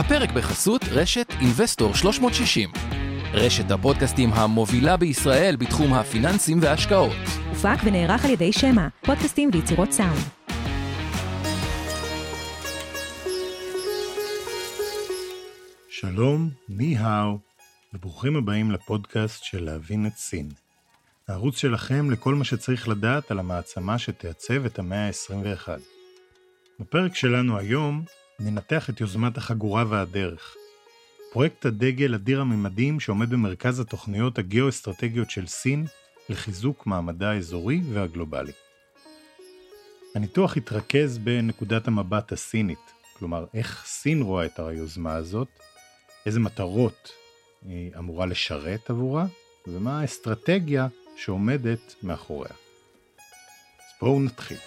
הפרק בחסות רשת אינבסטור 360. רשת הפודקאסטים המובילה בישראל בתחום הפיננסים וההשקעות. הופק ונערך על ידי שמע, פודקאסטים ויצירות סאונד. שלום, ני-האו, וברוכים הבאים לפודקאסט של להבין את סין. הערוץ שלכם לכל מה שצריך לדעת על המעצמה שתעצב את המאה ה-21. בפרק שלנו היום ננתח את יוזמת החגורה והדרך. פרויקט הדגל אדיר הממדים שעומד במרכז התוכניות הגיאו-אסטרטגיות של סין לחיזוק מעמדה האזורי והגלובלי. הניתוח התרכז בנקודת המבט הסינית, כלומר איך סין רואה את היוזמה הזאת, איזה מטרות היא אמורה לשרת עבורה, ומה האסטרטגיה שעומדת מאחוריה. אז בואו נתחיל.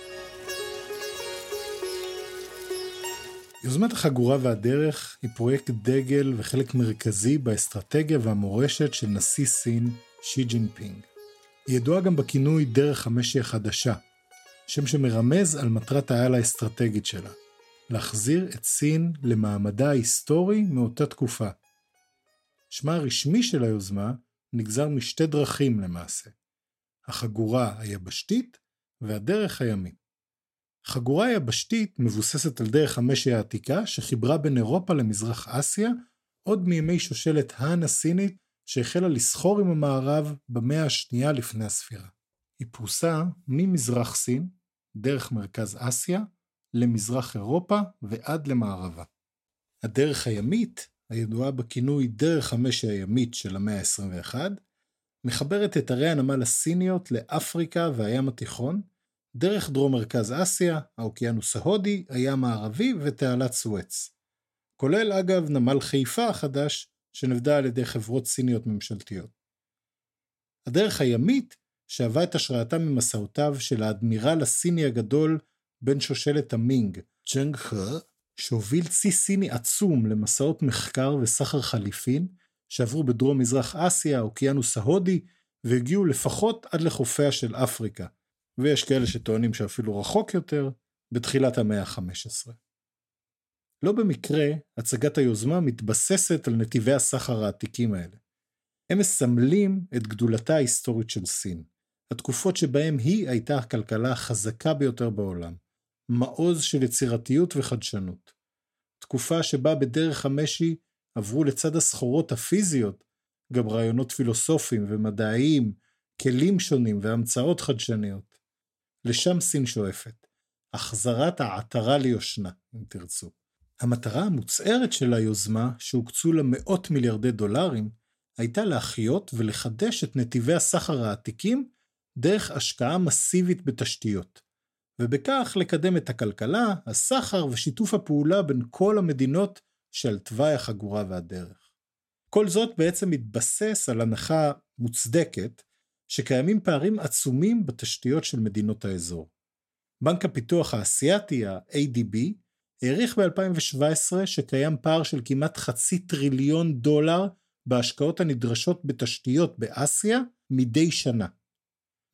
יוזמת החגורה והדרך היא פרויקט דגל וחלק מרכזי באסטרטגיה והמורשת של נשיא סין, שי ג'ינפינג. היא ידועה גם בכינוי דרך המשי החדשה, שם שמרמז על מטרת העל האסטרטגית שלה, להחזיר את סין למעמדה ההיסטורי מאותה תקופה. שמה הרשמי של היוזמה נגזר משתי דרכים למעשה, החגורה היבשתית והדרך הימית. חגורה יבשתית מבוססת על דרך המשי העתיקה שחיברה בין אירופה למזרח אסיה עוד מימי שושלת האן הסינית שהחלה לסחור עם המערב במאה השנייה לפני הספירה. היא פרוסה ממזרח סין, דרך מרכז אסיה, למזרח אירופה ועד למערבה. הדרך הימית, הידועה בכינוי דרך המשי הימית של המאה ה-21, מחברת את ערי הנמל הסיניות לאפריקה והים התיכון, דרך דרום מרכז אסיה, האוקיינוס ההודי, הים הערבי ותעלת סואץ. כולל אגב נמל חיפה החדש, שנבדה על ידי חברות סיניות ממשלתיות. הדרך הימית, שאבה את השראתה ממסעותיו של האדמירל הסיני הגדול בן שושלת המינג, צ'נג חר, שהוביל צי סיני עצום למסעות מחקר וסחר חליפין, שעברו בדרום מזרח אסיה, האוקיינוס ההודי, והגיעו לפחות עד לחופיה של אפריקה, ויש כאלה שטוענים שאפילו רחוק יותר, בתחילת המאה ה-15. לא במקרה, הצגת היוזמה מתבססת על נתיבי הסחר העתיקים האלה. הם מסמלים את גדולתה ההיסטורית של סין, התקופות שבהם היא הייתה הכלכלה החזקה ביותר בעולם, מעוז של יצירתיות וחדשנות. תקופה שבה בדרך המשי עברו לצד הסחורות הפיזיות גם רעיונות פילוסופיים ומדעיים, כלים שונים והמצאות חדשניות. לשם סין שואפת. החזרת העטרה ליושנה, אם תרצו. המטרה המוצהרת של היוזמה, שהוקצו לה מאות מיליארדי דולרים, הייתה להחיות ולחדש את נתיבי הסחר העתיקים דרך השקעה מסיבית בתשתיות, ובכך לקדם את הכלכלה, הסחר ושיתוף הפעולה בין כל המדינות שעל תוואי החגורה והדרך. כל זאת בעצם מתבסס על הנחה מוצדקת שקיימים פערים עצומים בתשתיות של מדינות האזור. בנק הפיתוח האסייתי, ה-ADB, העריך ב-2017 שקיים פער של כמעט חצי טריליון דולר בהשקעות הנדרשות בתשתיות באסיה מדי שנה.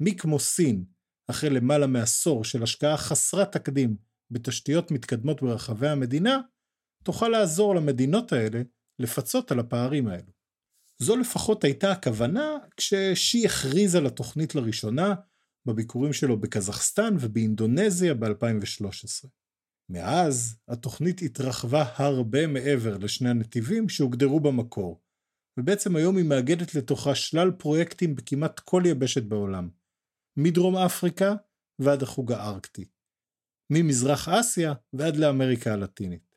מי כמו סין, אחרי למעלה מעשור של השקעה חסרת תקדים בתשתיות מתקדמות ברחבי המדינה, תוכל לעזור למדינות האלה לפצות על הפערים האלו. זו לפחות הייתה הכוונה כששי הכריז על התוכנית לראשונה בביקורים שלו בקזחסטן ובאינדונזיה ב-2013. מאז, התוכנית התרחבה הרבה מעבר לשני הנתיבים שהוגדרו במקור, ובעצם היום היא מאגדת לתוכה שלל פרויקטים בכמעט כל יבשת בעולם, מדרום אפריקה ועד החוג הארקטי, ממזרח אסיה ועד לאמריקה הלטינית.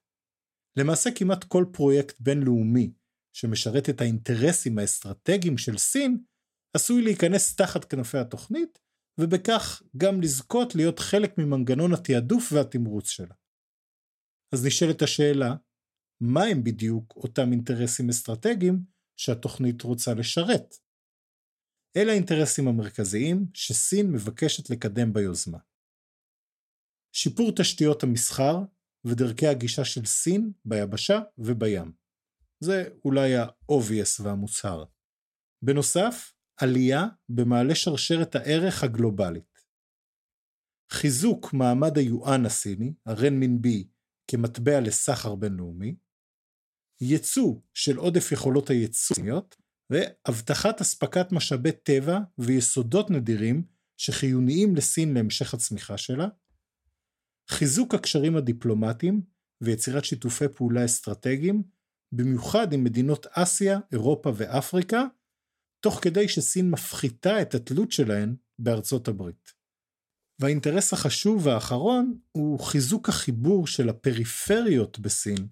למעשה כמעט כל פרויקט בינלאומי שמשרת את האינטרסים האסטרטגיים של סין, עשוי להיכנס תחת כנפי התוכנית, ובכך גם לזכות להיות חלק ממנגנון התעדוף והתמרוץ שלה. אז נשאלת השאלה, מה הם בדיוק אותם אינטרסים אסטרטגיים שהתוכנית רוצה לשרת? אלה האינטרסים המרכזיים שסין מבקשת לקדם ביוזמה. שיפור תשתיות המסחר ודרכי הגישה של סין ביבשה ובים. זה אולי ה-obvious והמוצהר. בנוסף, עלייה במעלה שרשרת הערך הגלובלית. חיזוק מעמד היואן הסיני, הרן מין בי, כמטבע לסחר בינלאומי, ייצוא של עודף יכולות הייצוא, והבטחת אספקת משאבי טבע ויסודות נדירים שחיוניים לסין להמשך הצמיחה שלה, חיזוק הקשרים הדיפלומטיים ויצירת שיתופי פעולה אסטרטגיים, במיוחד עם מדינות אסיה, אירופה ואפריקה, תוך כדי שסין מפחיתה את התלות שלהן בארצות הברית. והאינטרס החשוב והאחרון הוא חיזוק החיבור של הפריפריות בסין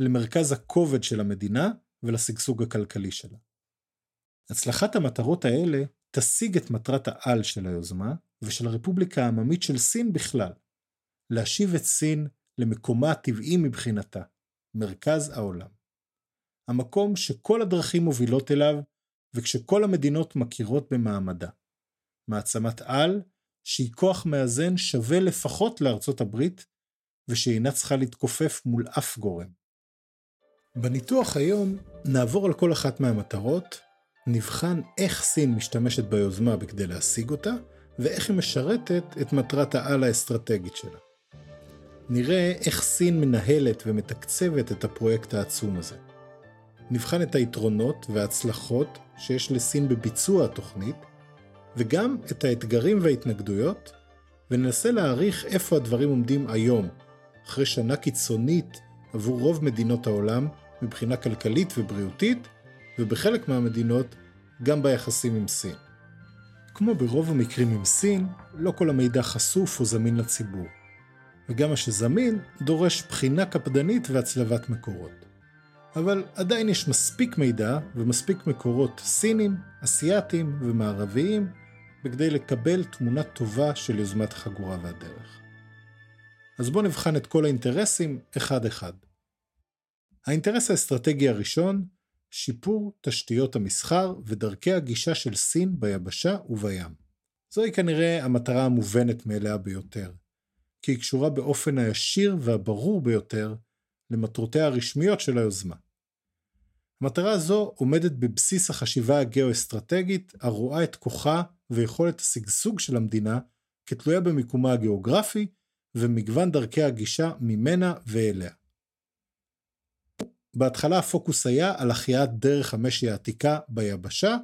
למרכז הכובד של המדינה ולשגשוג הכלכלי שלה. הצלחת המטרות האלה תשיג את מטרת העל של היוזמה ושל הרפובליקה העממית של סין בכלל, להשיב את סין למקומה הטבעי מבחינתה, מרכז העולם. המקום שכל הדרכים מובילות אליו וכשכל המדינות מכירות במעמדה. מעצמת על שהיא כוח מאזן שווה לפחות לארצות הברית ושאינה צריכה להתכופף מול אף גורם. בניתוח היום נעבור על כל אחת מהמטרות, נבחן איך סין משתמשת ביוזמה בכדי להשיג אותה, ואיך היא משרתת את מטרת העל האסטרטגית שלה. נראה איך סין מנהלת ומתקצבת את הפרויקט העצום הזה. נבחן את היתרונות וההצלחות שיש לסין בביצוע התוכנית, וגם את האתגרים וההתנגדויות, וננסה להעריך איפה הדברים עומדים היום, אחרי שנה קיצונית עבור רוב מדינות העולם מבחינה כלכלית ובריאותית, ובחלק מהמדינות גם ביחסים עם סין. כמו ברוב המקרים עם סין, לא כל המידע חשוף או זמין לציבור. וגם מה שזמין דורש בחינה קפדנית והצלבת מקורות. אבל עדיין יש מספיק מידע ומספיק מקורות סינים, אסיאתיים ומערביים בכדי לקבל תמונה טובה של יוזמת החגורה והדרך. אז בואו נבחן את כל האינטרסים אחד-אחד. האינטרס האסטרטגי הראשון, שיפור תשתיות המסחר ודרכי הגישה של סין ביבשה ובים. זוהי כנראה המטרה המובנת מאליה ביותר, כי היא קשורה באופן הישיר והברור ביותר למטרותיה הרשמיות של היוזמה. המטרה הזו עומדת בבסיס החשיבה הגאו-אסטרטגית הרואה את כוחה ויכולת השגשוג של המדינה כתלויה במיקומה הגיאוגרפי ומגוון דרכי הגישה ממנה ואליה. בהתחלה הפוקוס היה על החייאת דרך המשי העתיקה ביבשה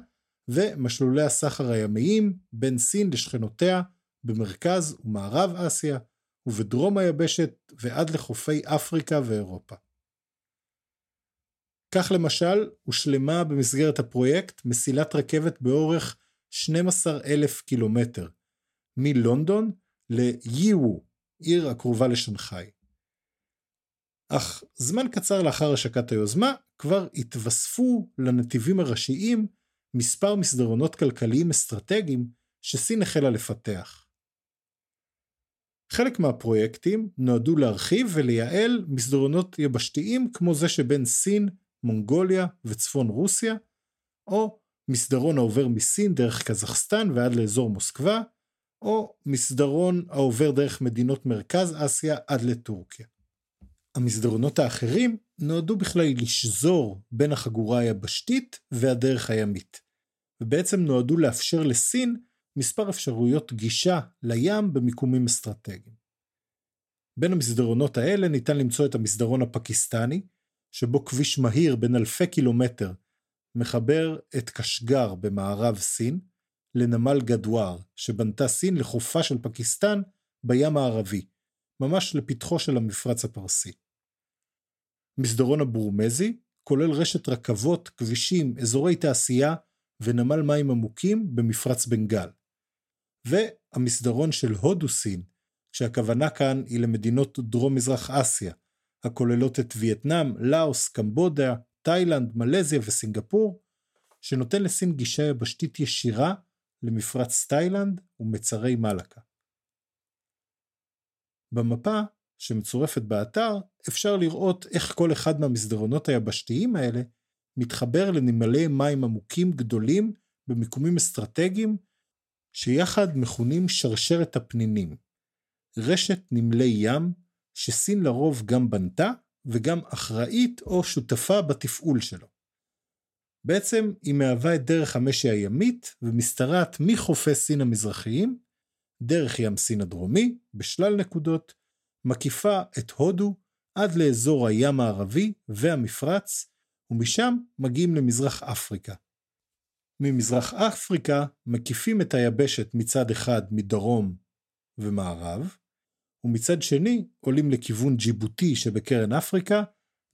ומשלולי הסחר הימיים בין סין לשכנותיה במרכז ומערב אסיה ובדרום היבשת ועד לחופי אפריקה ואירופה. כך למשל, הושלמה במסגרת הפרויקט מסילת רכבת באורך 12,000 קילומטר, מלונדון ליוו, עיר הקרובה לשנגחאי. אך זמן קצר לאחר השקת היוזמה, כבר התווספו לנתיבים הראשיים מספר מסדרונות כלכליים אסטרטגיים שסין החלה לפתח. חלק מהפרויקטים נועדו להרחיב ולייעל מסדרונות יבשתיים כמו זה שבין סין, מונגוליה וצפון רוסיה, או מסדרון העובר מסין דרך קזחסטן ועד לאזור מוסקבה, או מסדרון העובר דרך מדינות מרכז אסיה עד לטורקיה. המסדרונות האחרים נועדו בכלל לשזור בין החגורה היבשתית והדרך הימית, ובעצם נועדו לאפשר לסין מספר אפשרויות גישה לים במיקומים אסטרטגיים. בין המסדרונות האלה ניתן למצוא את המסדרון הפקיסטני, שבו כביש מהיר בין אלפי קילומטר מחבר את קשגר במערב סין לנמל גדואר שבנתה סין לחופה של פקיסטן בים הערבי, ממש לפתחו של המפרץ הפרסי. מסדרון הבורמזי כולל רשת רכבות, כבישים, אזורי תעשייה ונמל מים עמוקים במפרץ בנגל. והמסדרון של הודו-סין, כשהכוונה כאן היא למדינות דרום-מזרח אסיה, הכוללות את וייטנאם, לאוס, קמבודיה, תאילנד, מלזיה וסינגפור, שנותן לסין גישה יבשתית ישירה למפרץ תאילנד ומצרי מלאקה. במפה שמצורפת באתר אפשר לראות איך כל אחד מהמסדרונות היבשתיים האלה מתחבר לנמלי מים עמוקים גדולים במיקומים אסטרטגיים שיחד מכונים שרשרת הפנינים, רשת נמלי ים שסין לרוב גם בנתה וגם אחראית או שותפה בתפעול שלו. בעצם היא מהווה את דרך המשי הימית ומשתרעת מחופי סין המזרחיים, דרך ים סין הדרומי, בשלל נקודות, מקיפה את הודו עד לאזור הים הערבי והמפרץ, ומשם מגיעים למזרח אפריקה. ממזרח אפריקה מקיפים את היבשת מצד אחד מדרום ומערב, ומצד שני עולים לכיוון ג'יבוטי שבקרן אפריקה,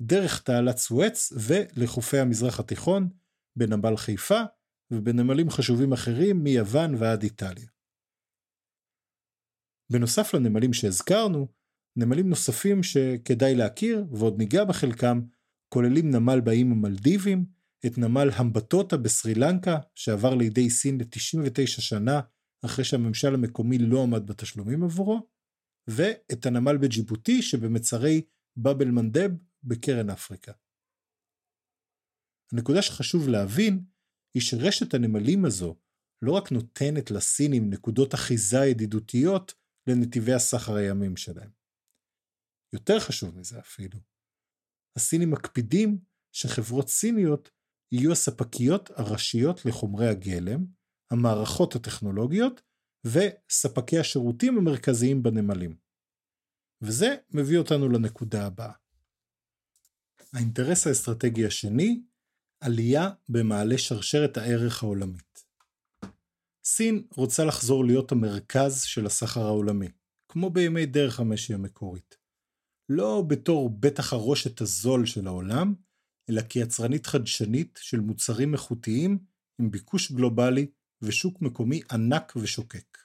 דרך תעלת סואץ ולחופי המזרח התיכון, בנמל חיפה ובנמלים חשובים אחרים מיוון ועד איטליה. בנוסף לנמלים שהזכרנו, נמלים נוספים שכדאי להכיר ועוד ניגע בחלקם, כוללים נמל באיים המלדיבים, את נמל המבטוטה בסרי לנקה, שעבר לידי סין ל-99 שנה אחרי שהממשל המקומי לא עמד בתשלומים עבורו, ואת הנמל בג'יבוטי שבמצרי באב אל-מנדב בקרן אפריקה. הנקודה שחשוב להבין היא שרשת הנמלים הזו לא רק נותנת לסינים נקודות אחיזה ידידותיות לנתיבי הסחר הימים שלהם. יותר חשוב מזה אפילו, הסינים מקפידים שחברות סיניות יהיו הספקיות הראשיות לחומרי הגלם, המערכות הטכנולוגיות וספקי השירותים המרכזיים בנמלים. וזה מביא אותנו לנקודה הבאה. האינטרס האסטרטגי השני, עלייה במעלה שרשרת הערך העולמית. סין רוצה לחזור להיות המרכז של הסחר העולמי, כמו בימי דרך המשי המקורית. לא בתור בית החרושת הזול של העולם, אלא כיצרנית חדשנית של מוצרים איכותיים עם ביקוש גלובלי ושוק מקומי ענק ושוקק.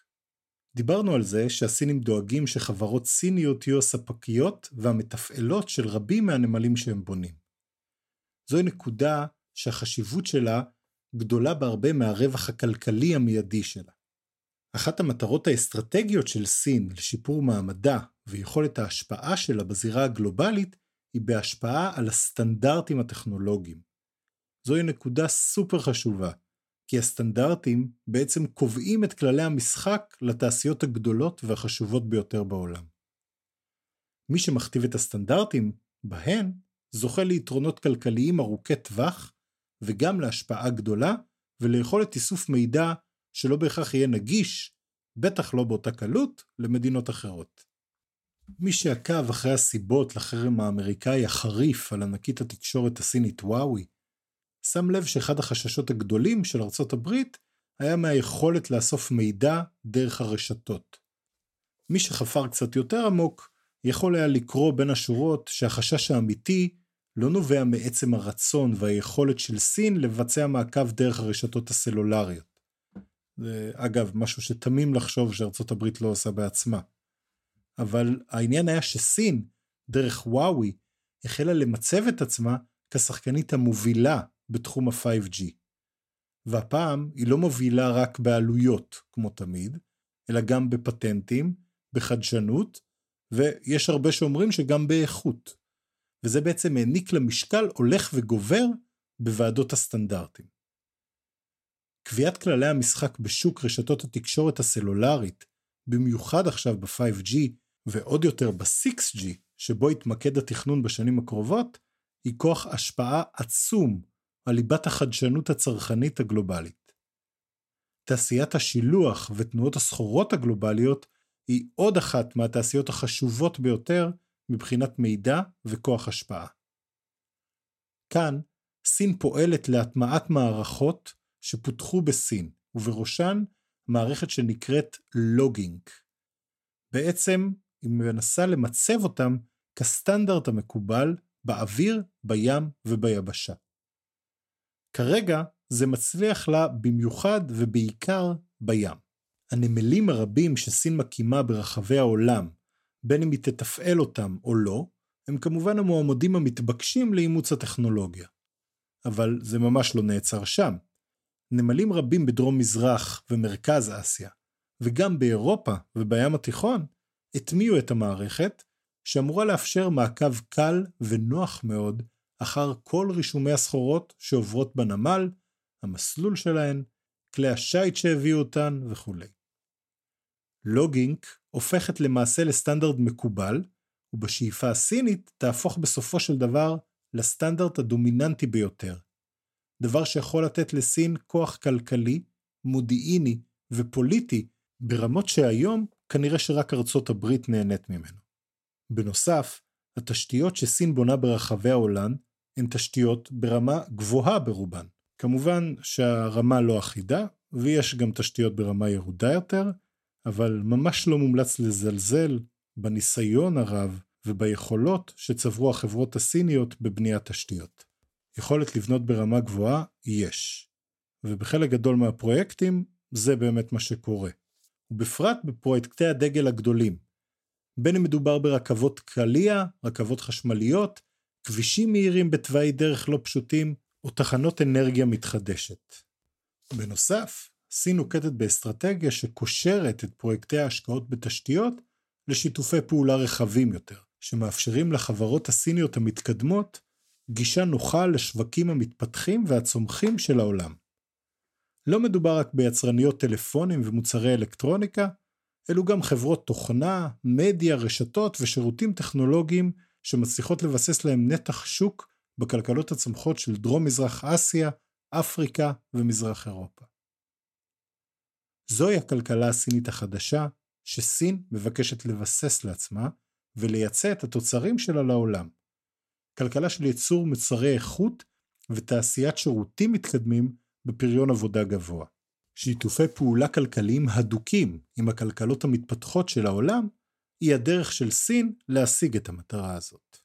דיברנו על זה שהסינים דואגים שחברות סיניות יהיו הספקיות והמתפעלות של רבים מהנמלים שהם בונים. זוהי נקודה שהחשיבות שלה גדולה בהרבה מהרווח הכלכלי המיידי שלה. אחת המטרות האסטרטגיות של סין לשיפור מעמדה ויכולת ההשפעה שלה בזירה הגלובלית היא בהשפעה על הסטנדרטים הטכנולוגיים. זוהי נקודה סופר חשובה, כי הסטנדרטים בעצם קובעים את כללי המשחק לתעשיות הגדולות והחשובות ביותר בעולם. מי שמכתיב את הסטנדרטים, בהן, זוכה ליתרונות כלכליים ארוכי טווח, וגם להשפעה גדולה, וליכולת איסוף מידע שלא בהכרח יהיה נגיש, בטח לא באותה קלות, למדינות אחרות. מי שעקב אחרי הסיבות לחרם האמריקאי החריף על ענקית התקשורת הסינית וואוי, שם לב שאחד החששות הגדולים של ארצות הברית היה מהיכולת לאסוף מידע דרך הרשתות. מי שחפר קצת יותר עמוק, יכול היה לקרוא בין השורות שהחשש האמיתי לא נובע מעצם הרצון והיכולת של סין לבצע מעקב דרך הרשתות הסלולריות. זה אגב משהו שתמים לחשוב שארצות הברית לא עושה בעצמה. אבל העניין היה שסין, דרך וואוי, החלה למצב את עצמה כשחקנית המובילה בתחום ה-5G. והפעם היא לא מובילה רק בעלויות, כמו תמיד, אלא גם בפטנטים, בחדשנות, ויש הרבה שאומרים שגם באיכות. וזה בעצם העניק לה משקל הולך וגובר בוועדות הסטנדרטים. קביעת כללי המשחק בשוק רשתות התקשורת הסלולרית, במיוחד עכשיו ב-5G ועוד יותר ב-6G, שבו יתמקד התכנון בשנים הקרובות, היא כוח השפעה עצום על ליבת החדשנות הצרכנית הגלובלית. תעשיית השילוח ותנועות הסחורות הגלובליות היא עוד אחת מהתעשיות החשובות ביותר מבחינת מידע וכוח השפעה. כאן, סין פועלת להטמעת מערכות שפותחו בסין, ובראשן מערכת שנקראת לוגינג. בעצם היא מנסה למצב אותם כסטנדרט המקובל באוויר, בים וביבשה. כרגע זה מצליח לה במיוחד ובעיקר בים. הנמלים הרבים שסין מקימה ברחבי העולם, בין אם היא תתפעל אותם או לא, הם כמובן המועמדים המתבקשים לאימוץ הטכנולוגיה. אבל זה ממש לא נעצר שם. נמלים רבים בדרום מזרח ומרכז אסיה, וגם באירופה ובים התיכון, הטמיעו את המערכת, שאמורה לאפשר מעקב קל ונוח מאוד אחר כל רישומי הסחורות שעוברות בנמל, המסלול שלהן, כלי השיט שהביאו אותן וכולי. לוגינק הופכת למעשה לסטנדרט מקובל, ובשאיפה הסינית תהפוך בסופו של דבר לסטנדרט הדומיננטי ביותר. דבר שיכול לתת לסין כוח כלכלי, מודיעיני ופוליטי ברמות שהיום כנראה שרק ארצות הברית נהנית ממנו. בנוסף, התשתיות שסין בונה ברחבי העולם הן תשתיות ברמה גבוהה ברובן. כמובן שהרמה לא אחידה, ויש גם תשתיות ברמה ירודה יותר, אבל ממש לא מומלץ לזלזל בניסיון הרב וביכולות שצברו החברות הסיניות בבניית תשתיות. יכולת לבנות ברמה גבוהה יש, ובחלק גדול מהפרויקטים זה באמת מה שקורה. ובפרט בפרויקטי הדגל הגדולים, בין אם מדובר ברכבות קליע, רכבות חשמליות, כבישים מהירים בתוואי דרך לא פשוטים, או תחנות אנרגיה מתחדשת. בנוסף, סין נוקטת באסטרטגיה שקושרת את פרויקטי ההשקעות בתשתיות לשיתופי פעולה רחבים יותר, שמאפשרים לחברות הסיניות המתקדמות גישה נוחה לשווקים המתפתחים והצומחים של העולם. לא מדובר רק ביצרניות טלפונים ומוצרי אלקטרוניקה, אלו גם חברות תוכנה, מדיה, רשתות ושירותים טכנולוגיים שמצליחות לבסס להם נתח שוק בכלכלות הצומחות של דרום מזרח אסיה, אפריקה ומזרח אירופה. זוהי הכלכלה הסינית החדשה שסין מבקשת לבסס לעצמה ולייצא את התוצרים שלה לעולם. כלכלה של ייצור מוצרי איכות ותעשיית שירותים מתקדמים בפריון עבודה גבוה. שיתופי פעולה כלכליים הדוקים עם הכלכלות המתפתחות של העולם היא הדרך של סין להשיג את המטרה הזאת.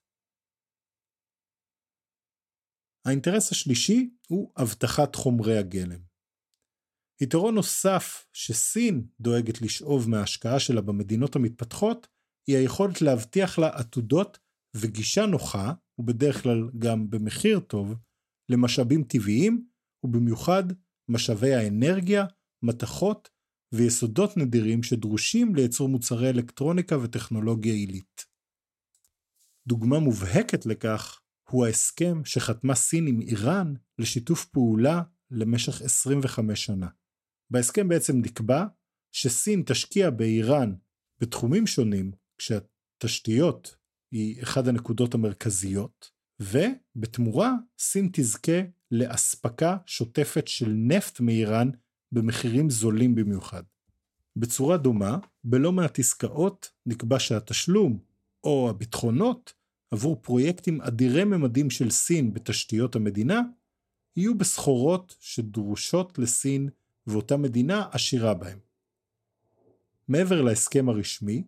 האינטרס השלישי הוא אבטחת חומרי הגלם. יתרון נוסף שסין דואגת לשאוב מההשקעה שלה במדינות המתפתחות היא היכולת להבטיח לה עתודות וגישה נוחה, ובדרך כלל גם במחיר טוב, למשאבים טבעיים, ובמיוחד משאבי האנרגיה, מתכות ויסודות נדירים שדרושים לייצור מוצרי אלקטרוניקה וטכנולוגיה עילית. דוגמה מובהקת לכך הוא ההסכם שחתמה סין עם איראן לשיתוף פעולה למשך 25 שנה. בהסכם בעצם נקבע שסין תשקיע באיראן בתחומים שונים, כשהתשתיות היא אחד הנקודות המרכזיות, ובתמורה סין תזכה לאספקה שוטפת של נפט מאיראן במחירים זולים במיוחד. בצורה דומה, בלא מעט עסקאות נקבע שהתשלום או הביטחונות עבור פרויקטים אדירי ממדים של סין בתשתיות המדינה יהיו בסחורות שדרושות לסין ואותה מדינה עשירה בהם. מעבר להסכם הרשמי,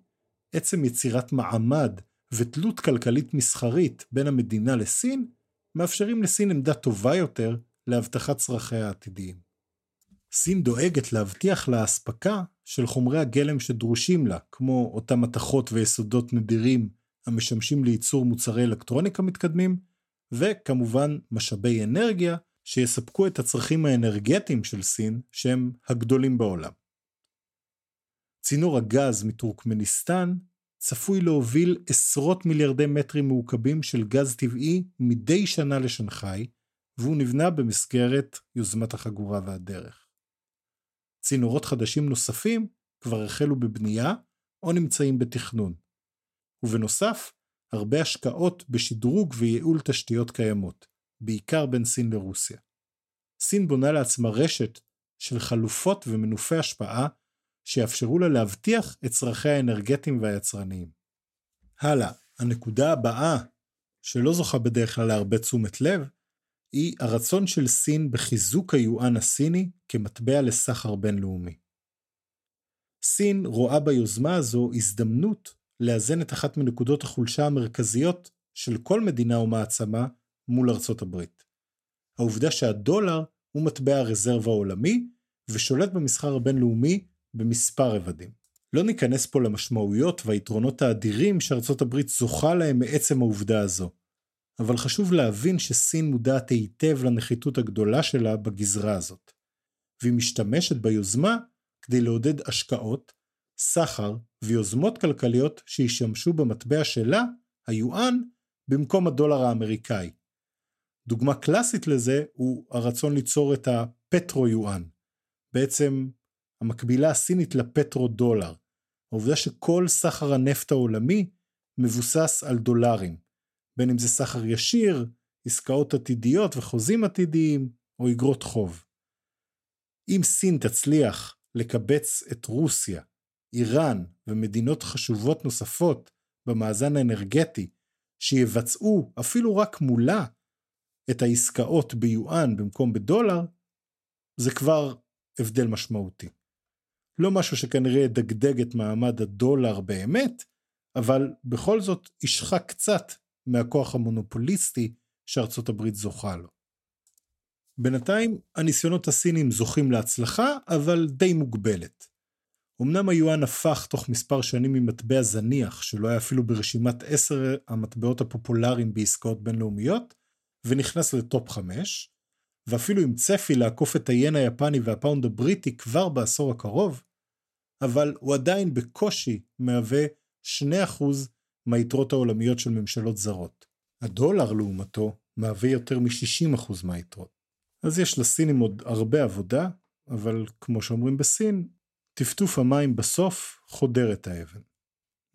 עצם יצירת מעמד ותלות כלכלית מסחרית בין המדינה לסין מאפשרים לסין עמדה טובה יותר להבטחת צרכיה העתידיים. סין דואגת להבטיח לה אספקה של חומרי הגלם שדרושים לה, כמו אותם מתכות ויסודות נדירים המשמשים לייצור מוצרי אלקטרוניקה מתקדמים, וכמובן משאבי אנרגיה שיספקו את הצרכים האנרגטיים של סין, שהם הגדולים בעולם. צינור הגז מטורקמניסטן צפוי להוביל עשרות מיליארדי מטרים מעוקבים של גז טבעי מדי שנה לשנגחאי, והוא נבנה במסגרת יוזמת החגורה והדרך. צינורות חדשים נוספים כבר החלו בבנייה או נמצאים בתכנון. ובנוסף, הרבה השקעות בשדרוג וייעול תשתיות קיימות, בעיקר בין סין לרוסיה. סין בונה לעצמה רשת של חלופות ומנופי השפעה שיאפשרו לה להבטיח את צרכיה האנרגטיים והיצרניים. הלאה, הנקודה הבאה, שלא זוכה בדרך כלל להרבה תשומת לב, היא הרצון של סין בחיזוק היואן הסיני כמטבע לסחר בינלאומי. סין רואה ביוזמה הזו הזדמנות לאזן את אחת מנקודות החולשה המרכזיות של כל מדינה ומעצמה מול ארצות הברית. העובדה שהדולר הוא מטבע הרזרבה העולמי ושולט במסחר הבינלאומי במספר רבדים. לא ניכנס פה למשמעויות והיתרונות האדירים שארצות הברית זוכה להם מעצם העובדה הזו, אבל חשוב להבין שסין מודעת היטב לנחיתות הגדולה שלה בגזרה הזאת, והיא משתמשת ביוזמה כדי לעודד השקעות, סחר ויוזמות כלכליות שישמשו במטבע שלה, היואן, במקום הדולר האמריקאי. דוגמה קלאסית לזה הוא הרצון ליצור את הפטרו-יואן, בעצם המקבילה הסינית לפטרו-דולר. העובדה שכל סחר הנפט העולמי מבוסס על דולרים, בין אם זה סחר ישיר, עסקאות עתידיות וחוזים עתידיים, או אגרות חוב. אם סין תצליח לקבץ את רוסיה, איראן ומדינות חשובות נוספות במאזן האנרגטי שיבצעו אפילו רק מולה את העסקאות ביואן במקום בדולר, זה כבר הבדל משמעותי. לא משהו שכנראה ידגדג את מעמד הדולר באמת, אבל בכל זאת ישחק קצת מהכוח המונופוליסטי שארצות הברית זוכה לו. בינתיים הניסיונות הסינים זוכים להצלחה, אבל די מוגבלת. אמנם היואן הפך תוך מספר שנים ממטבע זניח, שלא היה אפילו ברשימת עשר המטבעות הפופולריים בעסקאות בינלאומיות, ונכנס לטופ 5, ואפילו עם צפי לעקוף את היין היפני והפאונד הבריטי כבר בעשור הקרוב, אבל הוא עדיין בקושי מהווה 2% מהיתרות העולמיות של ממשלות זרות. הדולר לעומתו מהווה יותר מ-60% מהיתרות. אז יש לסינים עוד הרבה עבודה, אבל כמו שאומרים בסין, טפטוף המים בסוף חודר את האבן.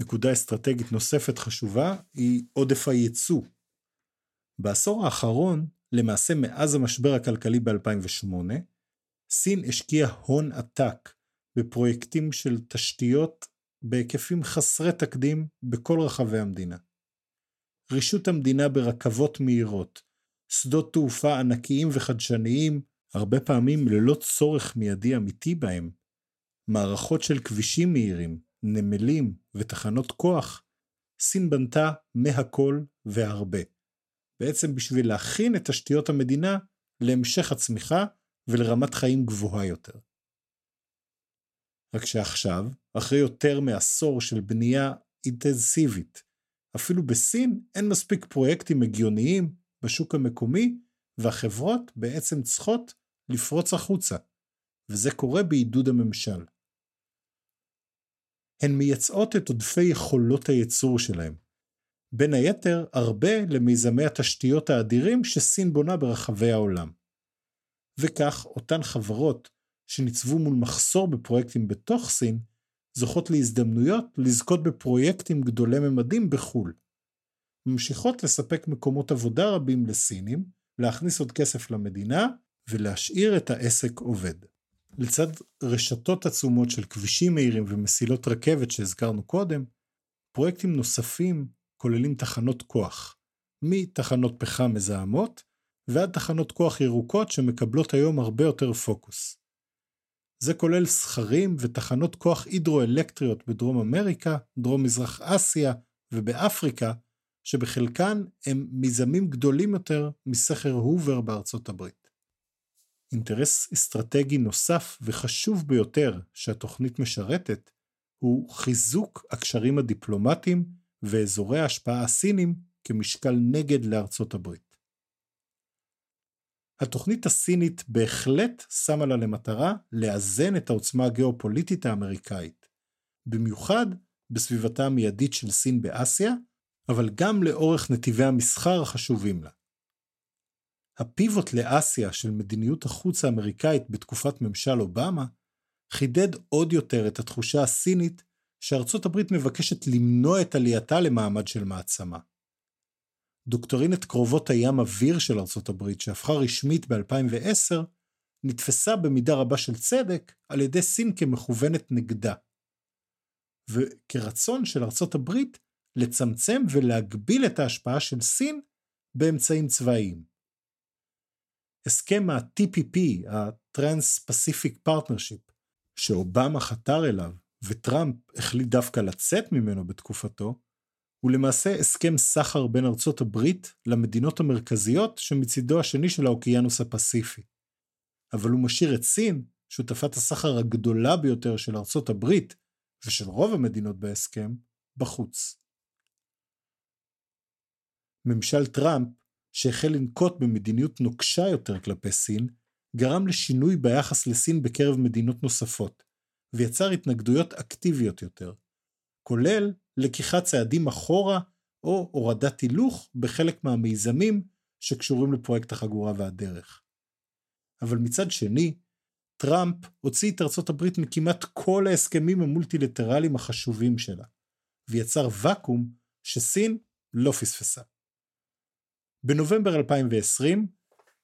נקודה אסטרטגית נוספת חשובה היא עודף הייצוא. בעשור האחרון, למעשה מאז המשבר הכלכלי ב-2008, סין השקיעה הון עתק בפרויקטים של תשתיות בהיקפים חסרי תקדים בכל רחבי המדינה. רישות המדינה ברכבות מהירות, שדות תעופה ענקיים וחדשניים, הרבה פעמים ללא צורך מיידי אמיתי בהם, מערכות של כבישים מהירים, נמלים ותחנות כוח, סין בנתה מהכל והרבה. בעצם בשביל להכין את תשתיות המדינה להמשך הצמיחה ולרמת חיים גבוהה יותר. רק שעכשיו, אחרי יותר מעשור של בנייה אינטנסיבית, אפילו בסין אין מספיק פרויקטים הגיוניים בשוק המקומי, והחברות בעצם צריכות לפרוץ החוצה, וזה קורה בעידוד הממשל. הן מייצאות את עודפי יכולות הייצור שלהם. בין היתר, הרבה למיזמי התשתיות האדירים שסין בונה ברחבי העולם. וכך, אותן חברות שניצבו מול מחסור בפרויקטים בתוך סין, זוכות להזדמנויות לזכות בפרויקטים גדולי ממדים בחו"ל. ממשיכות לספק מקומות עבודה רבים לסינים, להכניס עוד כסף למדינה ולהשאיר את העסק עובד. לצד רשתות עצומות של כבישים מהירים ומסילות רכבת שהזכרנו קודם, פרויקטים נוספים כוללים תחנות כוח, מתחנות פחם מזהמות ועד תחנות כוח ירוקות שמקבלות היום הרבה יותר פוקוס. זה כולל סכרים ותחנות כוח הידרואלקטריות בדרום אמריקה, דרום מזרח אסיה ובאפריקה, שבחלקן הם מיזמים גדולים יותר מסכר הובר בארצות הברית. אינטרס אסטרטגי נוסף וחשוב ביותר שהתוכנית משרתת הוא חיזוק הקשרים הדיפלומטיים ואזורי ההשפעה הסינים כמשקל נגד לארצות הברית. התוכנית הסינית בהחלט שמה לה למטרה לאזן את העוצמה הגיאופוליטית האמריקאית, במיוחד בסביבתה המיידית של סין באסיה, אבל גם לאורך נתיבי המסחר החשובים לה. הפיבוט לאסיה של מדיניות החוץ האמריקאית בתקופת ממשל אובמה חידד עוד יותר את התחושה הסינית שארצות הברית מבקשת למנוע את עלייתה למעמד של מעצמה. דוקטרינת קרובות הים אוויר של ארצות הברית שהפכה רשמית ב-2010 נתפסה במידה רבה של צדק על ידי סין כמכוונת נגדה. וכרצון של ארצות הברית לצמצם ולהגביל את ההשפעה של סין באמצעים צבאיים. הסכם ה-TPP, ה-Trans-Pacific Partnership, שאובמה חתר אליו וטראמפ החליט דווקא לצאת ממנו בתקופתו, הוא למעשה הסכם סחר בין ארצות הברית למדינות המרכזיות שמצידו השני של האוקיינוס הפסיפי. אבל הוא משאיר את סין, שותפת הסחר הגדולה ביותר של ארצות הברית ושל רוב המדינות בהסכם, בחוץ. ממשל טראמפ, שהחל לנקוט במדיניות נוקשה יותר כלפי סין, גרם לשינוי ביחס לסין בקרב מדינות נוספות, ויצר התנגדויות אקטיביות יותר, כולל לקיחת צעדים אחורה או הורדת הילוך בחלק מהמיזמים שקשורים לפרויקט החגורה והדרך. אבל מצד שני, טראמפ הוציא את ארצות הברית מכמעט כל ההסכמים המולטילטרליים החשובים שלה, ויצר ואקום שסין לא פספסה. בנובמבר 2020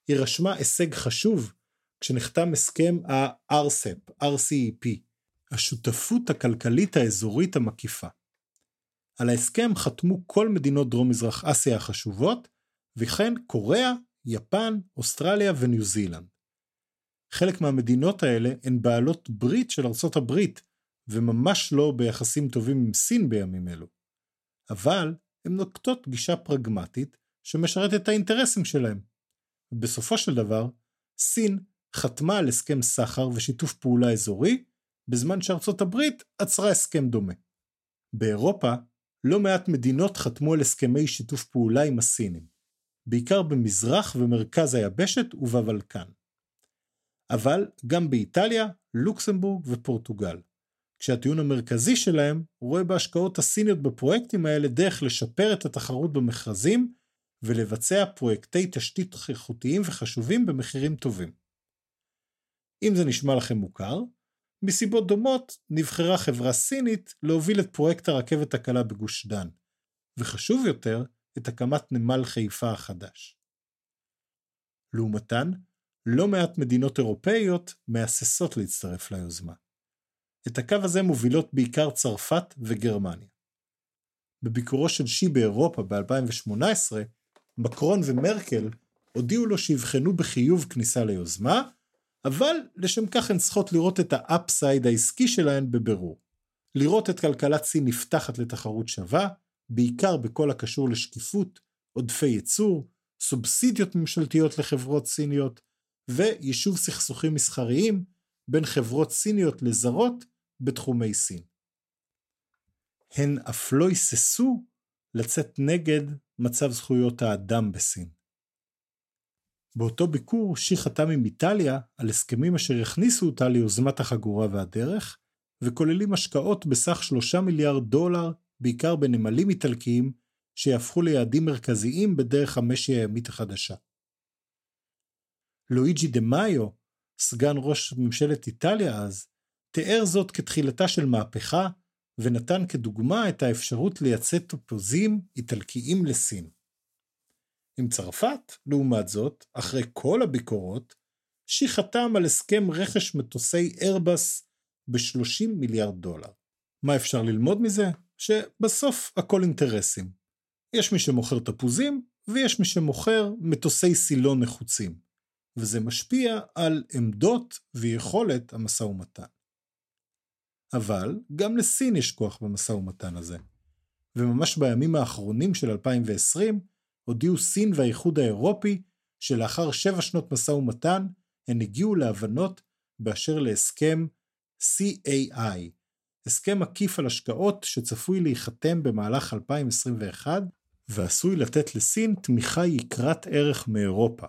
היא רשמה הישג חשוב כשנחתם הסכם ה-RCEP, RCEP, השותפות הכלכלית האזורית המקיפה. על ההסכם חתמו כל מדינות דרום מזרח אסיה החשובות, וכן קוריאה, יפן, אוסטרליה וניו זילנד. חלק מהמדינות האלה הן בעלות ברית של ארצות הברית, וממש לא ביחסים טובים עם סין בימים אלו. אבל הן נוקטות גישה פרגמטית שמשרת את האינטרסים שלהם. בסופו של דבר, סין חתמה על הסכם סחר ושיתוף פעולה אזורי, בזמן שארצות הברית עצרה הסכם דומה. באירופה, לא מעט מדינות חתמו על הסכמי שיתוף פעולה עם הסינים, בעיקר במזרח ומרכז היבשת ובבלקן. אבל גם באיטליה, לוקסמבורג ופורטוגל. כשהטיעון המרכזי שלהם רואה בהשקעות הסיניות בפרויקטים האלה דרך לשפר את התחרות במכרזים ולבצע פרויקטי תשתית איכותיים וחשובים במחירים טובים. אם זה נשמע לכם מוכר, מסיבות דומות נבחרה חברה סינית להוביל את פרויקט הרכבת הקלה בגוש דן, וחשוב יותר, את הקמת נמל חיפה החדש. לעומתן, לא מעט מדינות אירופאיות מהססות להצטרף ליוזמה. את הקו הזה מובילות בעיקר צרפת וגרמניה. בביקורו של שי באירופה ב-2018, מקרון ומרקל הודיעו לו שיבחנו בחיוב כניסה ליוזמה, אבל לשם כך הן צריכות לראות את האפסייד העסקי שלהן בבירור. לראות את כלכלת סין נפתחת לתחרות שווה, בעיקר בכל הקשור לשקיפות, עודפי ייצור, סובסידיות ממשלתיות לחברות סיניות, ויישוב סכסוכים מסחריים בין חברות סיניות לזרות בתחומי סין. הן אף לא היססו לצאת נגד מצב זכויות האדם בסין. באותו ביקור שי חתם עם איטליה על הסכמים אשר הכניסו אותה ליוזמת החגורה והדרך, וכוללים השקעות בסך 3 מיליארד דולר, בעיקר בנמלים איטלקיים, שיהפכו ליעדים מרכזיים בדרך המשי הימית החדשה. לואיג'י דה מאיו, סגן ראש ממשלת איטליה אז, תיאר זאת כתחילתה של מהפכה, ונתן כדוגמה את האפשרות לייצא טופוזים איטלקיים לסין. עם צרפת, לעומת זאת, אחרי כל הביקורות, שי חתם על הסכם רכש מטוסי איירבס ב-30 מיליארד דולר. מה אפשר ללמוד מזה? שבסוף הכל אינטרסים. יש מי שמוכר תפוזים, ויש מי שמוכר מטוסי סילון נחוצים, וזה משפיע על עמדות ויכולת המשא ומתן. אבל גם לסין יש כוח במשא ומתן הזה. וממש בימים האחרונים של 2020 הודיעו סין והאיחוד האירופי שלאחר שבע שנות משא ומתן הן הגיעו להבנות באשר להסכם CAI, הסכם עקיף על השקעות שצפוי להיחתם במהלך 2021 ועשוי לתת לסין תמיכה יקרת ערך מאירופה.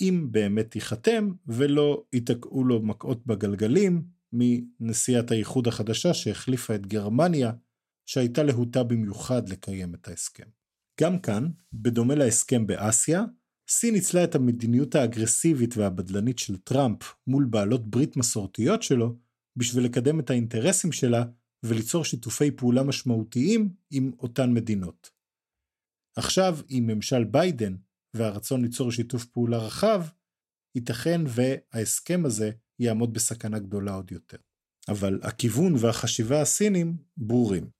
אם באמת ייחתם ולא ייתקעו לו מכות בגלגלים מנשיאת האיחוד החדשה שהחליפה את גרמניה, שהייתה להוטה במיוחד לקיים את ההסכם. גם כאן, בדומה להסכם באסיה, סין ניצלה את המדיניות האגרסיבית והבדלנית של טראמפ מול בעלות ברית מסורתיות שלו, בשביל לקדם את האינטרסים שלה וליצור שיתופי פעולה משמעותיים עם אותן מדינות. עכשיו, עם ממשל ביידן והרצון ליצור שיתוף פעולה רחב, ייתכן וההסכם הזה יעמוד בסכנה גדולה עוד יותר. אבל הכיוון והחשיבה הסינים ברורים.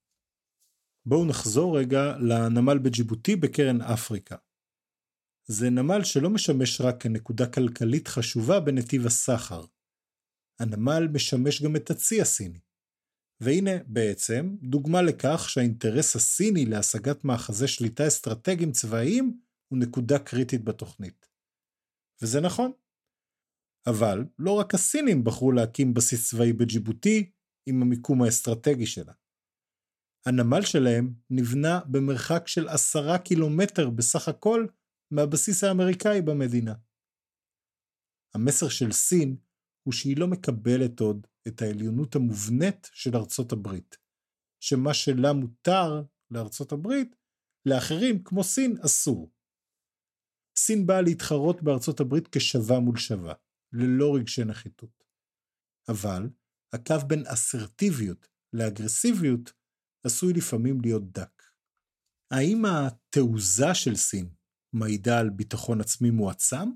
בואו נחזור רגע לנמל בג'יבוטי בקרן אפריקה. זה נמל שלא משמש רק כנקודה כלכלית חשובה בנתיב הסחר. הנמל משמש גם את הצי הסיני. והנה בעצם דוגמה לכך שהאינטרס הסיני להשגת מאחזי שליטה אסטרטגיים צבאיים הוא נקודה קריטית בתוכנית. וזה נכון, אבל לא רק הסינים בחרו להקים בסיס צבאי בג'יבוטי עם המיקום האסטרטגי שלה. הנמל שלהם נבנה במרחק של עשרה קילומטר בסך הכל מהבסיס האמריקאי במדינה. המסר של סין הוא שהיא לא מקבלת עוד את העליונות המובנית של ארצות הברית, שמה שלה מותר לארצות הברית, לאחרים כמו סין אסור. סין באה להתחרות בארצות הברית כשווה מול שווה. ללא רגשי נחיתות. אבל הקו בין אסרטיביות לאגרסיביות עשוי לפעמים להיות דק. האם התעוזה של סין מעידה על ביטחון עצמי מועצם?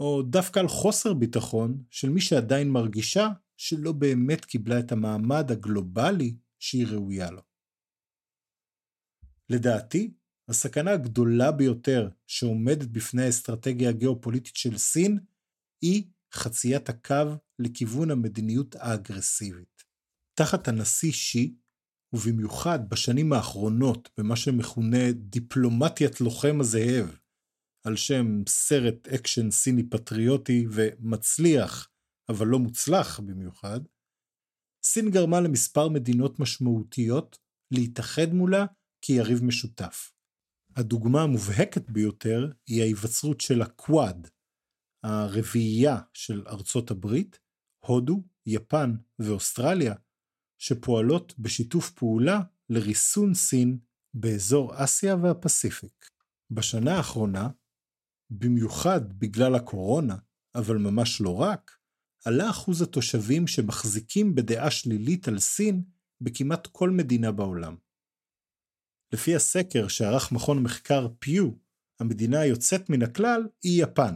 או דווקא על חוסר ביטחון של מי שעדיין מרגישה שלא באמת קיבלה את המעמד הגלובלי שהיא ראויה לו? לדעתי, הסכנה הגדולה ביותר שעומדת בפני האסטרטגיה הגיאופוליטית של סין היא חציית הקו לכיוון המדיניות האגרסיבית. תחת הנשיא שי, ובמיוחד בשנים האחרונות במה שמכונה דיפלומטיית לוחם הזאב, על שם סרט אקשן סיני פטריוטי ומצליח, אבל לא מוצלח במיוחד, סין גרמה למספר מדינות משמעותיות להתאחד מולה כיריב משותף. הדוגמה המובהקת ביותר היא ההיווצרות של הקוואד, הרביעייה של ארצות הברית, הודו, יפן ואוסטרליה, שפועלות בשיתוף פעולה לריסון סין באזור אסיה והפסיפיק. בשנה האחרונה, במיוחד בגלל הקורונה, אבל ממש לא רק, עלה אחוז התושבים שמחזיקים בדעה שלילית על סין בכמעט כל מדינה בעולם. לפי הסקר שערך מכון מחקר פיו, המדינה היוצאת מן הכלל היא יפן.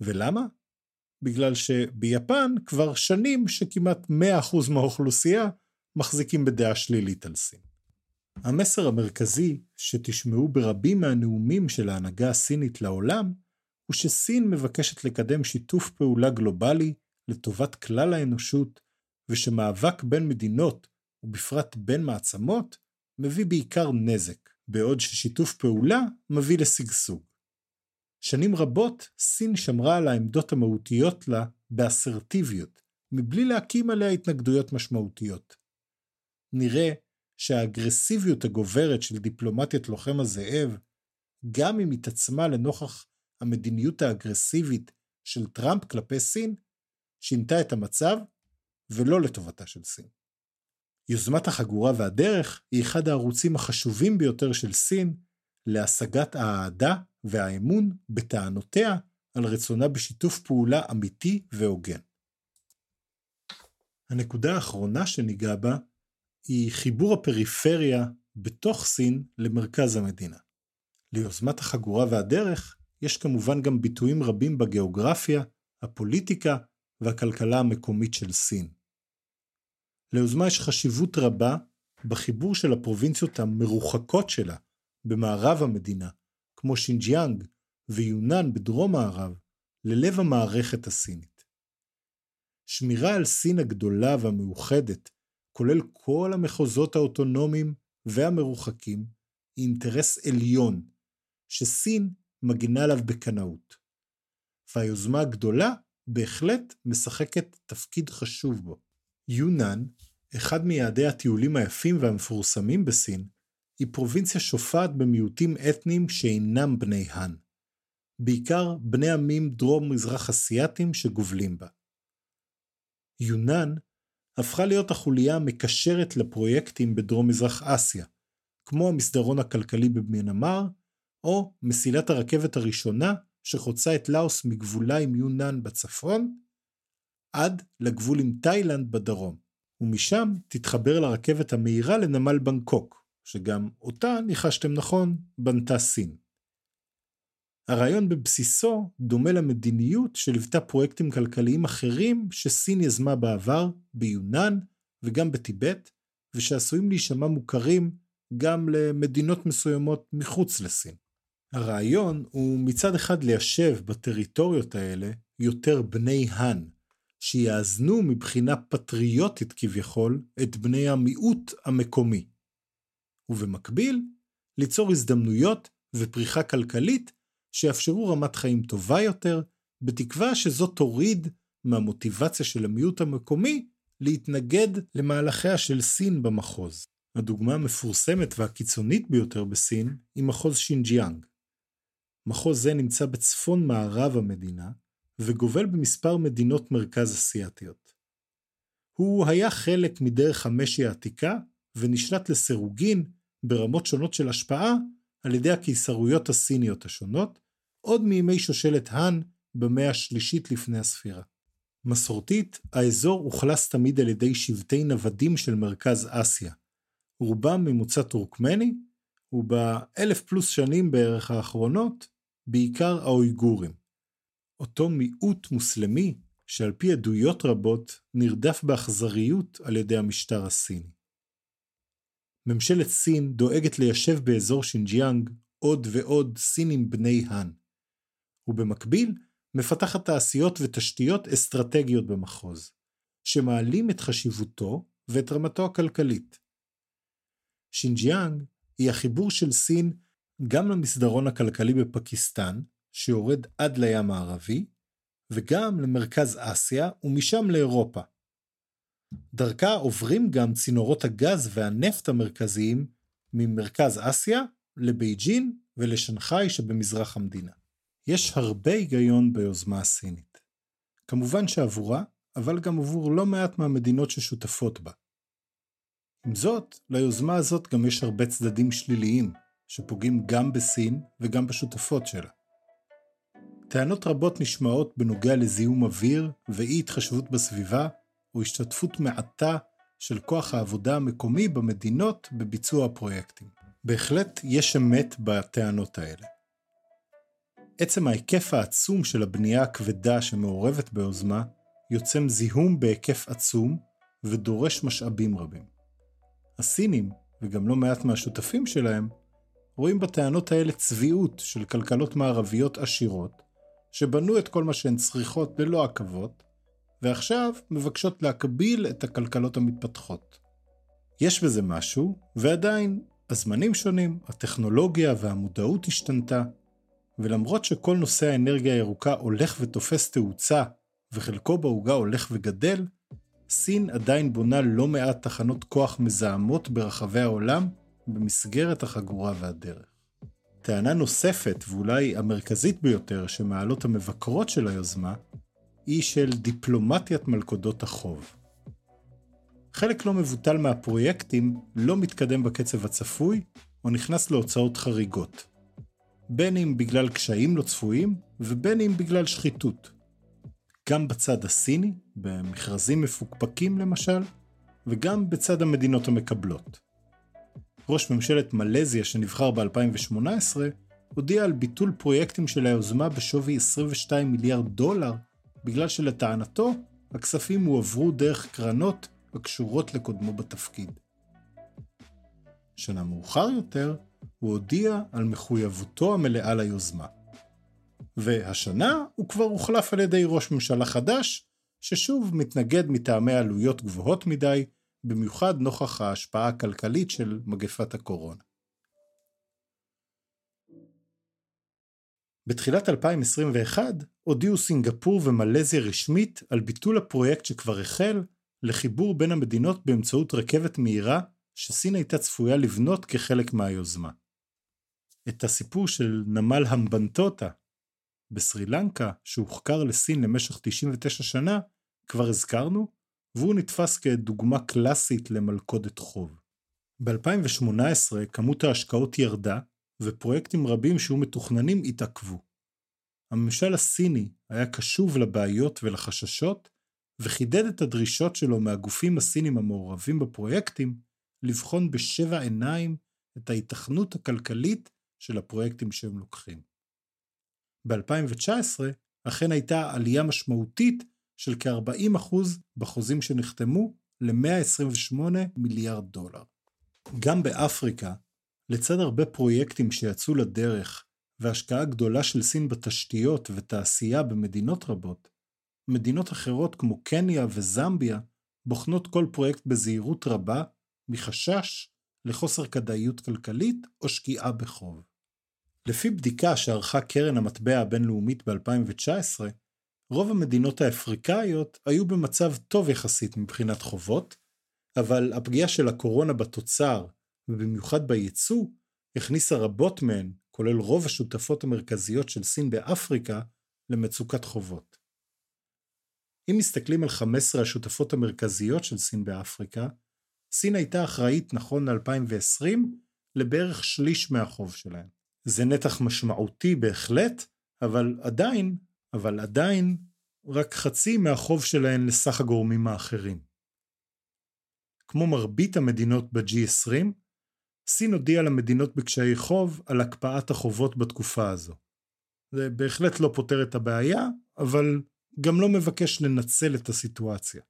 ולמה? בגלל שביפן כבר שנים שכמעט 100% מהאוכלוסייה מחזיקים בדעה שלילית על סין. המסר המרכזי שתשמעו ברבים מהנאומים של ההנהגה הסינית לעולם, הוא שסין מבקשת לקדם שיתוף פעולה גלובלי לטובת כלל האנושות, ושמאבק בין מדינות, ובפרט בין מעצמות, מביא בעיקר נזק, בעוד ששיתוף פעולה מביא לשגשוג. שנים רבות סין שמרה על העמדות המהותיות לה באסרטיביות, מבלי להקים עליה התנגדויות משמעותיות. נראה שהאגרסיביות הגוברת של דיפלומטיית לוחם הזאב, גם אם התעצמה לנוכח המדיניות האגרסיבית של טראמפ כלפי סין, שינתה את המצב ולא לטובתה של סין. יוזמת החגורה והדרך היא אחד הערוצים החשובים ביותר של סין להשגת האהדה והאמון בטענותיה על רצונה בשיתוף פעולה אמיתי והוגן. הנקודה האחרונה שניגע בה היא חיבור הפריפריה בתוך סין למרכז המדינה. ליוזמת החגורה והדרך יש כמובן גם ביטויים רבים בגיאוגרפיה, הפוליטיקה והכלכלה המקומית של סין. ליוזמה יש חשיבות רבה בחיבור של הפרובינציות המרוחקות שלה במערב המדינה, כמו שינג'יאנג ויונן בדרום מערב, ללב המערכת הסינית. שמירה על סין הגדולה והמאוחדת, כולל כל המחוזות האוטונומיים והמרוחקים, היא אינטרס עליון, שסין מגינה עליו בקנאות. והיוזמה הגדולה בהחלט משחקת תפקיד חשוב בו. יונן, אחד מיעדי הטיולים היפים והמפורסמים בסין, היא פרובינציה שופעת במיעוטים אתניים שאינם בני האן. בעיקר בני עמים דרום-מזרח אסייתים שגובלים בה. יונן הפכה להיות החוליה המקשרת לפרויקטים בדרום-מזרח אסיה, כמו המסדרון הכלכלי במיינמר, או מסילת הרכבת הראשונה שחוצה את לאוס מגבולה עם יונן בצפון, עד לגבול עם תאילנד בדרום, ומשם תתחבר לרכבת המהירה לנמל בנקוק, שגם אותה, ניחשתם נכון, בנתה סין. הרעיון בבסיסו דומה למדיניות שליוותה פרויקטים כלכליים אחרים שסין יזמה בעבר, ביונן וגם בטיבט, ושעשויים להישמע מוכרים גם למדינות מסוימות מחוץ לסין. הרעיון הוא מצד אחד ליישב בטריטוריות האלה יותר בני האן, שיאזנו מבחינה פטריוטית כביכול את בני המיעוט המקומי. ובמקביל, ליצור הזדמנויות ופריחה כלכלית שיאפשרו רמת חיים טובה יותר, בתקווה שזאת תוריד מהמוטיבציה של המיעוט המקומי להתנגד למהלכיה של סין במחוז. הדוגמה המפורסמת והקיצונית ביותר בסין היא מחוז שינג'יאנג. מחוז זה נמצא בצפון מערב המדינה, וגובל במספר מדינות מרכז אסיאתיות. הוא היה חלק מדרך המשי העתיקה, ונשלט לסירוגין ברמות שונות של השפעה על ידי הקיסרויות הסיניות השונות, עוד מימי שושלת האן במאה השלישית לפני הספירה. מסורתית, האזור אוכלס תמיד על ידי שבטי נוודים של מרכז אסיה, רובם ממוצא טורקמני, ובאלף פלוס שנים בערך האחרונות, בעיקר האויגורים. אותו מיעוט מוסלמי שעל פי עדויות רבות נרדף באכזריות על ידי המשטר הסיני. ממשלת סין דואגת ליישב באזור שינג'יאנג עוד ועוד סינים בני האן, ובמקביל מפתחת תעשיות ותשתיות אסטרטגיות במחוז, שמעלים את חשיבותו ואת רמתו הכלכלית. שינג'יאנג היא החיבור של סין גם למסדרון הכלכלי בפקיסטן, שיורד עד לים הערבי, וגם למרכז אסיה ומשם לאירופה. דרכה עוברים גם צינורות הגז והנפט המרכזיים ממרכז אסיה לבייג'ין ולשנגחאי שבמזרח המדינה. יש הרבה היגיון ביוזמה הסינית. כמובן שעבורה, אבל גם עבור לא מעט מהמדינות ששותפות בה. עם זאת, ליוזמה הזאת גם יש הרבה צדדים שליליים, שפוגעים גם בסין וגם בשותפות שלה. טענות רבות נשמעות בנוגע לזיהום אוויר ואי התחשבות בסביבה, או השתתפות מעטה של כוח העבודה המקומי במדינות בביצוע הפרויקטים. בהחלט יש אמת בטענות האלה. עצם ההיקף העצום של הבנייה הכבדה שמעורבת ביוזמה, יוצם זיהום בהיקף עצום ודורש משאבים רבים. הסינים, וגם לא מעט מהשותפים שלהם, רואים בטענות האלה צביעות של כלכלות מערביות עשירות, שבנו את כל מה שהן צריכות ללא עכבות, ועכשיו מבקשות להקביל את הכלכלות המתפתחות. יש בזה משהו, ועדיין הזמנים שונים, הטכנולוגיה והמודעות השתנתה, ולמרות שכל נושא האנרגיה הירוקה הולך ותופס תאוצה, וחלקו בעוגה הולך וגדל, סין עדיין בונה לא מעט תחנות כוח מזהמות ברחבי העולם במסגרת החגורה והדרך. טענה נוספת, ואולי המרכזית ביותר, שמעלות המבקרות של היוזמה, היא של דיפלומטיית מלכודות החוב. חלק לא מבוטל מהפרויקטים לא מתקדם בקצב הצפוי, או נכנס להוצאות חריגות. בין אם בגלל קשיים לא צפויים, ובין אם בגלל שחיתות. גם בצד הסיני, במכרזים מפוקפקים למשל, וגם בצד המדינות המקבלות. ראש ממשלת מלזיה שנבחר ב-2018, הודיע על ביטול פרויקטים של היוזמה בשווי 22 מיליארד דולר, בגלל שלטענתו, הכספים הועברו דרך קרנות הקשורות לקודמו בתפקיד. שנה מאוחר יותר, הוא הודיע על מחויבותו המלאה ליוזמה. והשנה הוא כבר הוחלף על ידי ראש ממשלה חדש, ששוב מתנגד מטעמי עלויות גבוהות מדי, במיוחד נוכח ההשפעה הכלכלית של מגפת הקורונה. בתחילת 2021 הודיעו סינגפור ומלזיה רשמית על ביטול הפרויקט שכבר החל לחיבור בין המדינות באמצעות רכבת מהירה שסין הייתה צפויה לבנות כחלק מהיוזמה. את הסיפור של נמל המבנטוטה בסרי לנקה, שהוחקר לסין למשך 99 שנה, כבר הזכרנו, והוא נתפס כדוגמה קלאסית למלכודת חוב. ב-2018 כמות ההשקעות ירדה, ופרויקטים רבים שהיו מתוכננים התעכבו. הממשל הסיני היה קשוב לבעיות ולחששות, וחידד את הדרישות שלו מהגופים הסינים המעורבים בפרויקטים לבחון בשבע עיניים את ההיתכנות הכלכלית של הפרויקטים שהם לוקחים. ב-2019 אכן הייתה עלייה משמעותית של כ-40% בחוזים שנחתמו ל-128 מיליארד דולר. גם באפריקה, לצד הרבה פרויקטים שיצאו לדרך והשקעה גדולה של סין בתשתיות ותעשייה במדינות רבות, מדינות אחרות כמו קניה וזמביה בוחנות כל פרויקט בזהירות רבה מחשש לחוסר כדאיות כלכלית או שקיעה בחוב. לפי בדיקה שערכה קרן המטבע הבינלאומית ב-2019, רוב המדינות האפריקאיות היו במצב טוב יחסית מבחינת חובות, אבל הפגיעה של הקורונה בתוצר, ובמיוחד בייצוא, הכניסה רבות מהן, כולל רוב השותפות המרכזיות של סין באפריקה, למצוקת חובות. אם מסתכלים על 15 השותפות המרכזיות של סין באפריקה, סין הייתה אחראית נכון ל-2020 לבערך שליש מהחוב שלהם. זה נתח משמעותי בהחלט, אבל עדיין, אבל עדיין, רק חצי מהחוב שלהן לסך הגורמים האחרים. כמו מרבית המדינות ב-G20, סין הודיעה למדינות בקשיי חוב על הקפאת החובות בתקופה הזו. זה בהחלט לא פותר את הבעיה, אבל גם לא מבקש לנצל את הסיטואציה.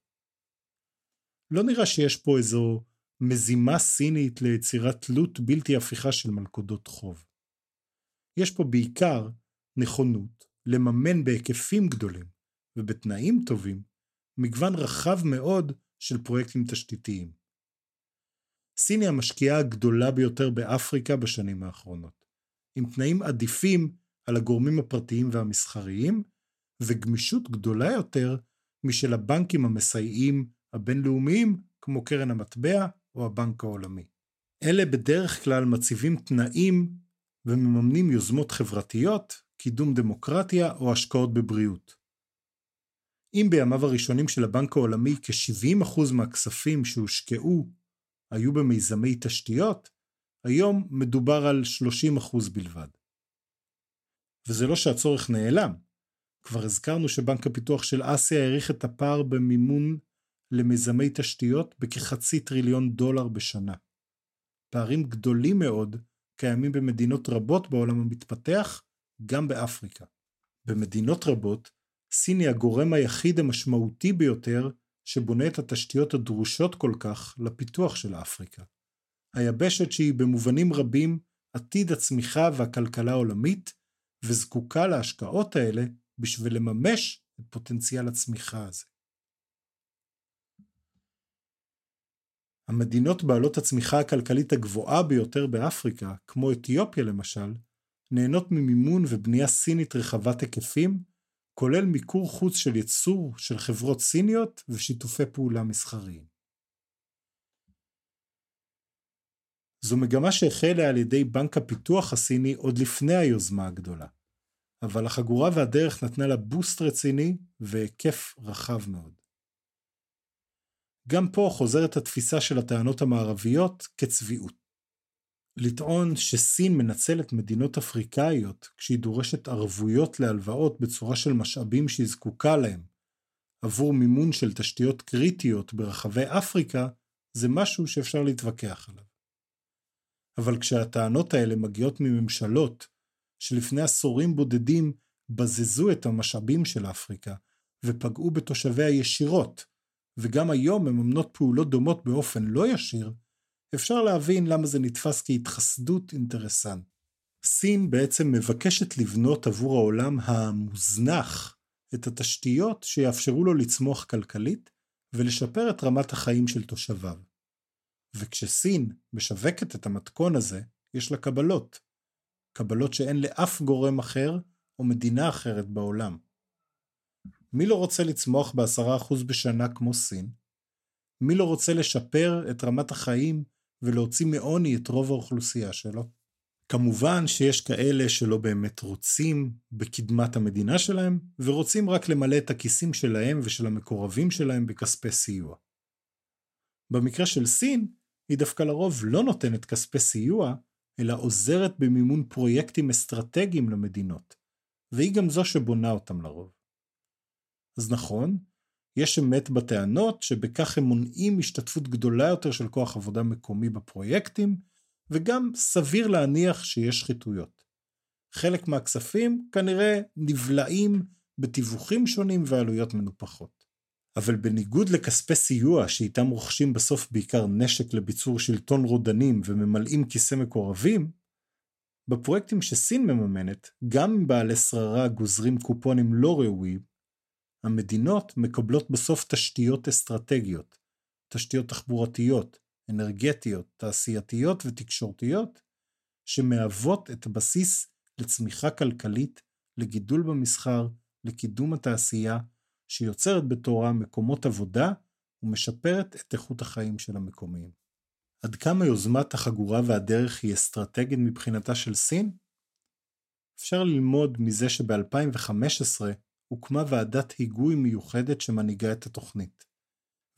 לא נראה שיש פה איזו מזימה סינית ליצירת תלות בלתי הפיכה של מלכודות חוב. יש פה בעיקר נכונות לממן בהיקפים גדולים ובתנאים טובים מגוון רחב מאוד של פרויקטים תשתיתיים. סין היא המשקיעה הגדולה ביותר באפריקה בשנים האחרונות, עם תנאים עדיפים על הגורמים הפרטיים והמסחריים, וגמישות גדולה יותר משל הבנקים המסייעים הבינלאומיים כמו קרן המטבע או הבנק העולמי. אלה בדרך כלל מציבים תנאים ומממנים יוזמות חברתיות, קידום דמוקרטיה או השקעות בבריאות. אם בימיו הראשונים של הבנק העולמי כ-70% מהכספים שהושקעו היו במיזמי תשתיות, היום מדובר על 30% בלבד. וזה לא שהצורך נעלם. כבר הזכרנו שבנק הפיתוח של אסיה העריך את הפער במימון למיזמי תשתיות בכחצי טריליון דולר בשנה. פערים גדולים מאוד קיימים במדינות רבות בעולם המתפתח, גם באפריקה. במדינות רבות, סין היא הגורם היחיד המשמעותי ביותר שבונה את התשתיות הדרושות כל כך לפיתוח של אפריקה. היבשת שהיא במובנים רבים עתיד הצמיחה והכלכלה העולמית, וזקוקה להשקעות האלה בשביל לממש את פוטנציאל הצמיחה הזה. המדינות בעלות הצמיחה הכלכלית הגבוהה ביותר באפריקה, כמו אתיופיה למשל, נהנות ממימון ובנייה סינית רחבת היקפים, כולל מיקור חוץ של ייצור של חברות סיניות ושיתופי פעולה מסחריים. זו מגמה שהחלה על ידי בנק הפיתוח הסיני עוד לפני היוזמה הגדולה, אבל החגורה והדרך נתנה לה בוסט רציני והיקף רחב מאוד. גם פה חוזרת התפיסה של הטענות המערביות כצביעות. לטעון שסין מנצלת מדינות אפריקאיות כשהיא דורשת ערבויות להלוואות בצורה של משאבים שהיא זקוקה להם עבור מימון של תשתיות קריטיות ברחבי אפריקה, זה משהו שאפשר להתווכח עליו. אבל כשהטענות האלה מגיעות מממשלות שלפני עשורים בודדים בזזו את המשאבים של אפריקה ופגעו בתושביה ישירות, וגם היום מממנות פעולות דומות באופן לא ישיר, אפשר להבין למה זה נתפס כהתחסדות אינטרסנט. סין בעצם מבקשת לבנות עבור העולם המוזנח את התשתיות שיאפשרו לו לצמוח כלכלית ולשפר את רמת החיים של תושביו. וכשסין משווקת את המתכון הזה, יש לה קבלות. קבלות שאין לאף גורם אחר או מדינה אחרת בעולם. מי לא רוצה לצמוח ב-10% בשנה כמו סין? מי לא רוצה לשפר את רמת החיים ולהוציא מעוני את רוב האוכלוסייה שלו? כמובן שיש כאלה שלא באמת רוצים בקדמת המדינה שלהם, ורוצים רק למלא את הכיסים שלהם ושל המקורבים שלהם בכספי סיוע. במקרה של סין, היא דווקא לרוב לא נותנת כספי סיוע, אלא עוזרת במימון פרויקטים אסטרטגיים למדינות, והיא גם זו שבונה אותם לרוב. אז נכון, יש אמת בטענות שבכך הם מונעים השתתפות גדולה יותר של כוח עבודה מקומי בפרויקטים, וגם סביר להניח שיש שחיתויות. חלק מהכספים כנראה נבלעים בתיווכים שונים ועלויות מנופחות. אבל בניגוד לכספי סיוע שאיתם רוכשים בסוף בעיקר נשק לביצור שלטון רודנים וממלאים כיסא מקורבים, בפרויקטים שסין מממנת, גם אם בעלי שררה גוזרים קופונים לא ראויים, המדינות מקבלות בסוף תשתיות אסטרטגיות, תשתיות תחבורתיות, אנרגטיות, תעשייתיות ותקשורתיות, שמהוות את הבסיס לצמיחה כלכלית, לגידול במסחר, לקידום התעשייה, שיוצרת בתורה מקומות עבודה ומשפרת את איכות החיים של המקומיים. עד כמה יוזמת החגורה והדרך היא אסטרטגית מבחינתה של סין? אפשר ללמוד מזה שב-2015 הוקמה ועדת היגוי מיוחדת שמנהיגה את התוכנית,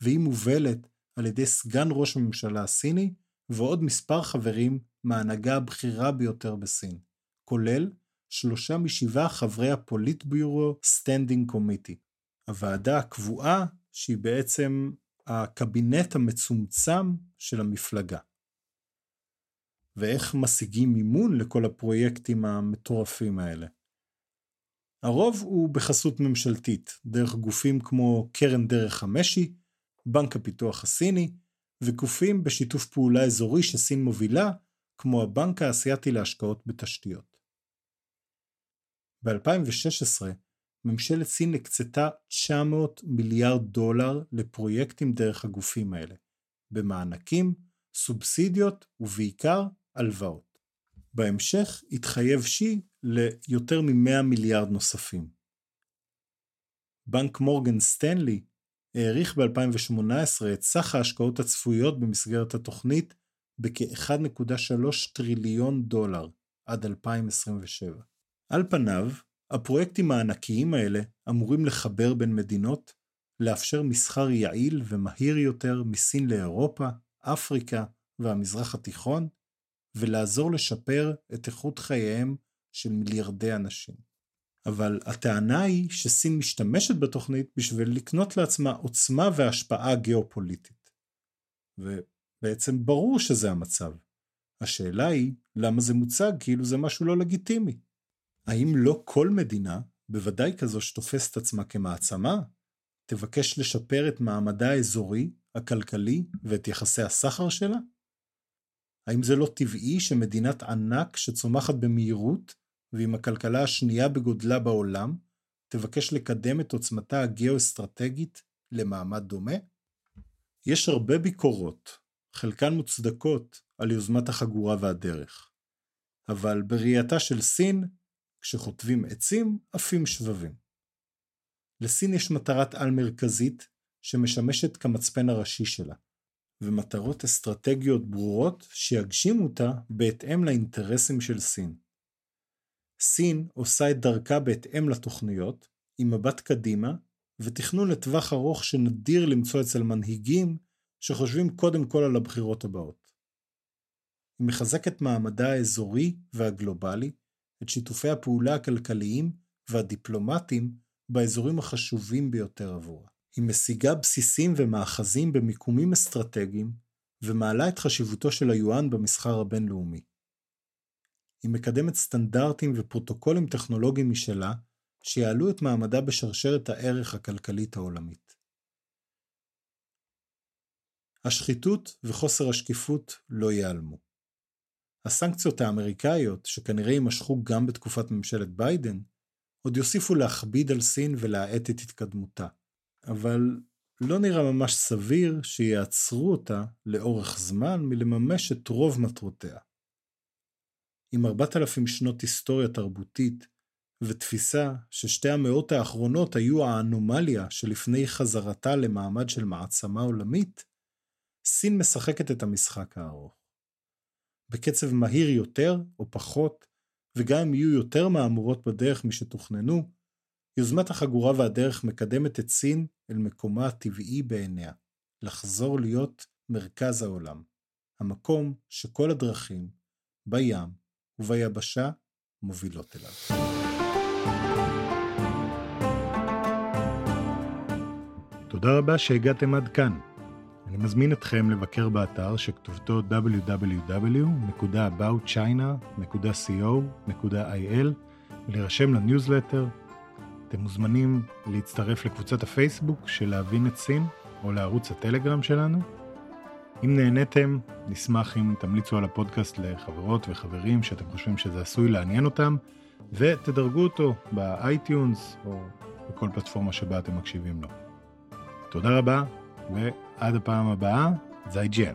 והיא מובלת על ידי סגן ראש הממשלה הסיני ועוד מספר חברים מההנהגה הבכירה ביותר בסין, כולל שלושה משבעה חברי ה Politburo Standing Committee. הוועדה הקבועה שהיא בעצם הקבינט המצומצם של המפלגה. ואיך משיגים מימון לכל הפרויקטים המטורפים האלה. הרוב הוא בחסות ממשלתית, דרך גופים כמו קרן דרך המשי, בנק הפיתוח הסיני, וגופים בשיתוף פעולה אזורי שסין מובילה, כמו הבנק האסייתי להשקעות בתשתיות. ב-2016 ממשלת סין הקצתה 900 מיליארד דולר לפרויקטים דרך הגופים האלה, במענקים, סובסידיות ובעיקר הלוואות. בהמשך התחייב שי ליותר מ-100 מיליארד נוספים. בנק מורגן סטנלי העריך ב-2018 את סך ההשקעות הצפויות במסגרת התוכנית בכ-1.3 טריליון דולר עד 2027. על פניו, הפרויקטים הענקיים האלה אמורים לחבר בין מדינות, לאפשר מסחר יעיל ומהיר יותר מסין לאירופה, אפריקה והמזרח התיכון, ולעזור לשפר את איכות חייהם של מיליארדי אנשים. אבל הטענה היא שסין משתמשת בתוכנית בשביל לקנות לעצמה עוצמה והשפעה גיאופוליטית. ובעצם ברור שזה המצב. השאלה היא, למה זה מוצג כאילו זה משהו לא לגיטימי? האם לא כל מדינה, בוודאי כזו שתופסת עצמה כמעצמה, תבקש לשפר את מעמדה האזורי, הכלכלי ואת יחסי הסחר שלה? האם זה לא טבעי שמדינת ענק שצומחת במהירות ועם הכלכלה השנייה בגודלה בעולם, תבקש לקדם את עוצמתה הגאו-אסטרטגית למעמד דומה? יש הרבה ביקורות, חלקן מוצדקות, על יוזמת החגורה והדרך. אבל בראייתה של סין, כשחוטבים עצים, עפים שבבים. לסין יש מטרת על מרכזית שמשמשת כמצפן הראשי שלה, ומטרות אסטרטגיות ברורות שיגשימו אותה בהתאם לאינטרסים של סין. סין עושה את דרכה בהתאם לתוכניות, עם מבט קדימה, ותכנון לטווח ארוך שנדיר למצוא אצל מנהיגים שחושבים קודם כל על הבחירות הבאות. היא מחזקת מעמדה האזורי והגלובלי, את שיתופי הפעולה הכלכליים והדיפלומטיים באזורים החשובים ביותר עבורה. היא משיגה בסיסים ומאחזים במיקומים אסטרטגיים, ומעלה את חשיבותו של היואן במסחר הבינלאומי. היא מקדמת סטנדרטים ופרוטוקולים טכנולוגיים משלה, שיעלו את מעמדה בשרשרת הערך הכלכלית העולמית. השחיתות וחוסר השקיפות לא ייעלמו. הסנקציות האמריקאיות, שכנראה יימשכו גם בתקופת ממשלת ביידן, עוד יוסיפו להכביד על סין ולהאט את התקדמותה. אבל לא נראה ממש סביר שיעצרו אותה לאורך זמן מלממש את רוב מטרותיה. עם 4,000 שנות היסטוריה תרבותית, ותפיסה ששתי המאות האחרונות היו האנומליה שלפני חזרתה למעמד של מעצמה עולמית, סין משחקת את המשחק הארוך. בקצב מהיר יותר או פחות, וגם אם יהיו יותר מהמורות בדרך משתוכננו, יוזמת החגורה והדרך מקדמת את סין אל מקומה הטבעי בעיניה, לחזור להיות מרכז העולם, המקום שכל הדרכים, בים, וביבשה מובילות אליו. תודה רבה שהגעתם עד כאן. אני מזמין אתכם לבקר באתר שכתובתו www.aboutchina.co.il ולהירשם לניוזלטר. אתם מוזמנים להצטרף לקבוצת הפייסבוק של להבין את סין או לערוץ הטלגרם שלנו. אם נהניתם, נשמח אם תמליצו על הפודקאסט לחברות וחברים שאתם חושבים שזה עשוי לעניין אותם, ותדרגו אותו ב iTunes או בכל פלטפורמה שבה אתם מקשיבים לו. תודה רבה, ועד הפעם הבאה, 再见.